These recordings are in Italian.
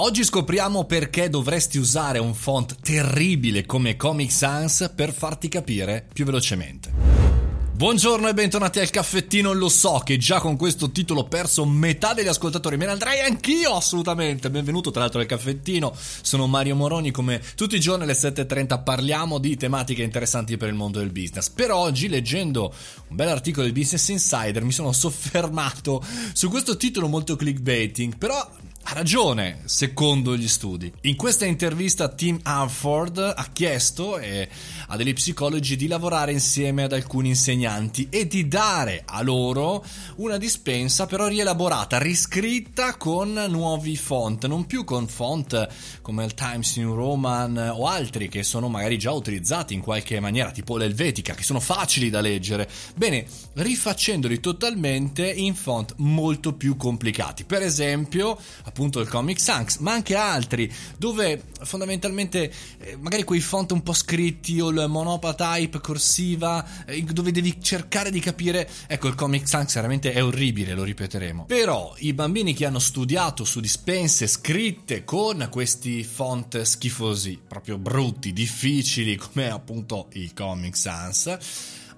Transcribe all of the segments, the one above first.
Oggi scopriamo perché dovresti usare un font terribile come Comic Sans per farti capire più velocemente. Buongiorno e bentornati al caffettino. Lo so che già con questo titolo ho perso metà degli ascoltatori. Me ne andrei anch'io, assolutamente. Benvenuto tra l'altro al caffettino. Sono Mario Moroni. Come tutti i giorni alle 7.30 parliamo di tematiche interessanti per il mondo del business. Per oggi, leggendo un bel articolo del Business Insider, mi sono soffermato su questo titolo molto clickbaiting. Però ha ragione, secondo gli studi. In questa intervista Tim Harford ha chiesto a degli psicologi di lavorare insieme ad alcuni insegnanti e di dare a loro una dispensa però rielaborata, riscritta con nuovi font, non più con font come il Times New Roman o altri che sono magari già utilizzati in qualche maniera, tipo l'Elvetica, che sono facili da leggere. Bene, rifacendoli totalmente in font molto più complicati. Per esempio, appunto il Comic Sans, ma anche altri, dove fondamentalmente eh, magari quei font un po' scritti o il monopa type corsiva, eh, dove devi cercare di capire, ecco il Comic Sans veramente è orribile, lo ripeteremo. Però i bambini che hanno studiato su dispense scritte con questi font schifosi, proprio brutti, difficili, come appunto il Comic Sans,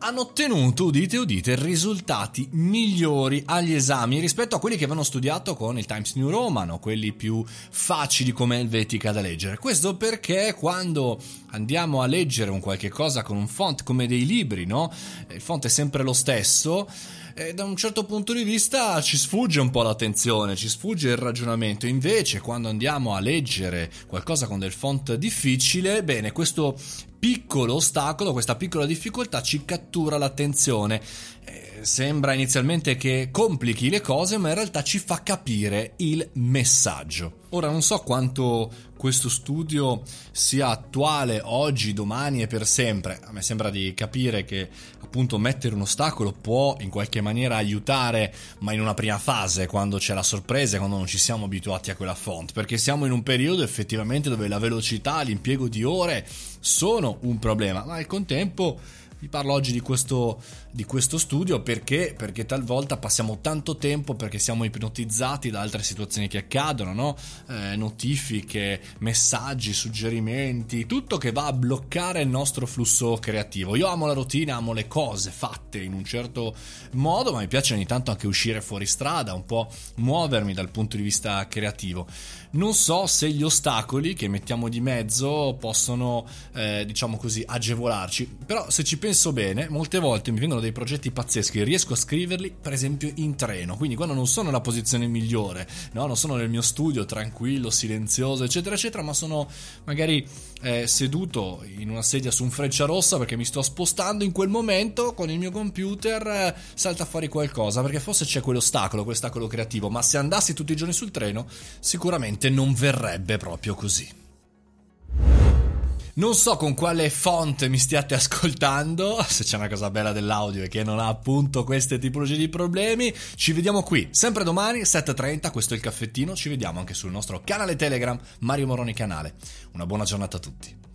hanno ottenuto, udite udite, risultati migliori agli esami rispetto a quelli che avevano studiato con il Times New Roman o quelli più facili come Helvetica da leggere. Questo perché quando andiamo a leggere un qualche cosa con un font come dei libri, no? Il font è sempre lo stesso e da un certo punto di vista ci sfugge un po' l'attenzione, ci sfugge il ragionamento. Invece, quando andiamo a leggere qualcosa con del font difficile, bene, questo piccolo ostacolo, questa piccola difficoltà ci cattura l'attenzione. Eh, sembra inizialmente che complichi le cose, ma in realtà ci fa capire il messaggio. Ora non so quanto questo studio sia attuale oggi, domani e per sempre. A me sembra di capire che appunto mettere un ostacolo può in qualche maniera aiutare, ma in una prima fase, quando c'è la sorpresa, quando non ci siamo abituati a quella font, perché siamo in un periodo effettivamente dove la velocità, l'impiego di ore sono un problema, ma al contempo vi parlo oggi di questo, di questo studio perché? perché talvolta passiamo tanto tempo perché siamo ipnotizzati da altre situazioni che accadono, no? eh, notifiche, messaggi, suggerimenti, tutto che va a bloccare il nostro flusso creativo. Io amo la routine, amo le cose fatte in un certo modo, ma mi piace ogni tanto anche uscire fuori strada, un po' muovermi dal punto di vista creativo. Non so se gli ostacoli che mettiamo di mezzo possono, eh, diciamo così, agevolarci, però se ci penso penso bene, molte volte mi vengono dei progetti pazzeschi, riesco a scriverli per esempio in treno, quindi quando non sono nella posizione migliore, no? non sono nel mio studio tranquillo, silenzioso, eccetera, eccetera, ma sono magari eh, seduto in una sedia su un freccia rossa perché mi sto spostando in quel momento con il mio computer eh, salta fuori qualcosa, perché forse c'è quell'ostacolo, quell'ostacolo creativo, ma se andassi tutti i giorni sul treno sicuramente non verrebbe proprio così. Non so con quale font mi stiate ascoltando, se c'è una cosa bella dell'audio e che non ha appunto queste tipologie di problemi. Ci vediamo qui, sempre domani, 7.30, questo è il caffettino, ci vediamo anche sul nostro canale Telegram, Mario Moroni Canale. Una buona giornata a tutti.